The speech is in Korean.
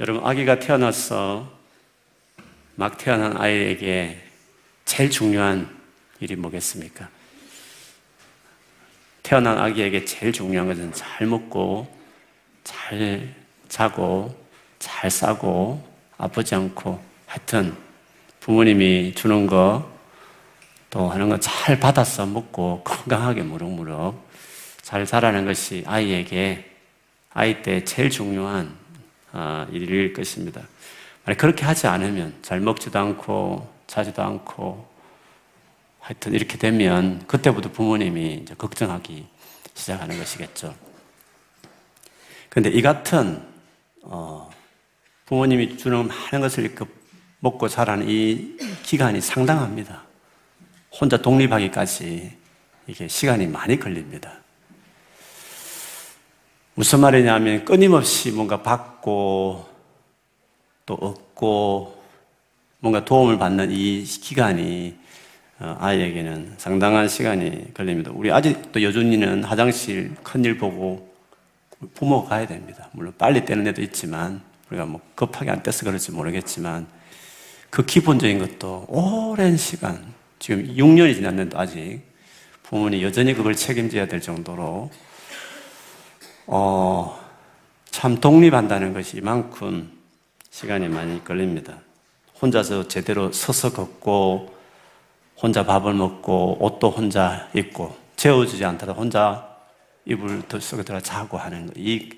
여러분, 아기가 태어나서 막 태어난 아이에게 제일 중요한 일이 뭐겠습니까? 태어난 아기에게 제일 중요한 것은 잘 먹고, 잘 자고, 잘 싸고, 아프지 않고, 하여튼 부모님이 주는 거, 또 하는 거 잘 받아서 먹고, 건강하게 무럭무럭 잘 자라는 것이 아이에게, 아이 때 제일 중요한 아, 일일 것입니다. 만약 그렇게 하지 않으면 잘 먹지도 않고 자지도 않고 하여튼 이렇게 되면 그때부터 부모님이 이제 걱정하기 시작하는 것이겠죠. 그런데 이 같은 어, 부모님이 주는 많은 것을 이렇게 먹고 자라는 이 기간이 상당합니다. 혼자 독립하기까지 이게 시간이 많이 걸립니다. 무슨 말이냐면 끊임없이 뭔가 받고 또 얻고 뭔가 도움을 받는 이 기간이 어, 아이에게는 상당한 시간이 걸립니다. 우리 아직도 여준이는 화장실 큰일 보고 부모가 가야 됩니다. 물론 빨리 떼는 애도 있지만 우리가 뭐 급하게 안 떼서 그럴지 모르겠지만 그 기본적인 것도 오랜 시간 지금 6년이 지났는데 아직 부모님이 여전히 그걸 책임져야 될 정도로 어, 참 독립한다는 것이 이만큼 시간이 많이 걸립니다. 혼자서 제대로 서서 걷고, 혼자 밥을 먹고, 옷도 혼자 입고, 재워주지 않더라도 혼자 이불 속에 들어 자고 하는 거. 이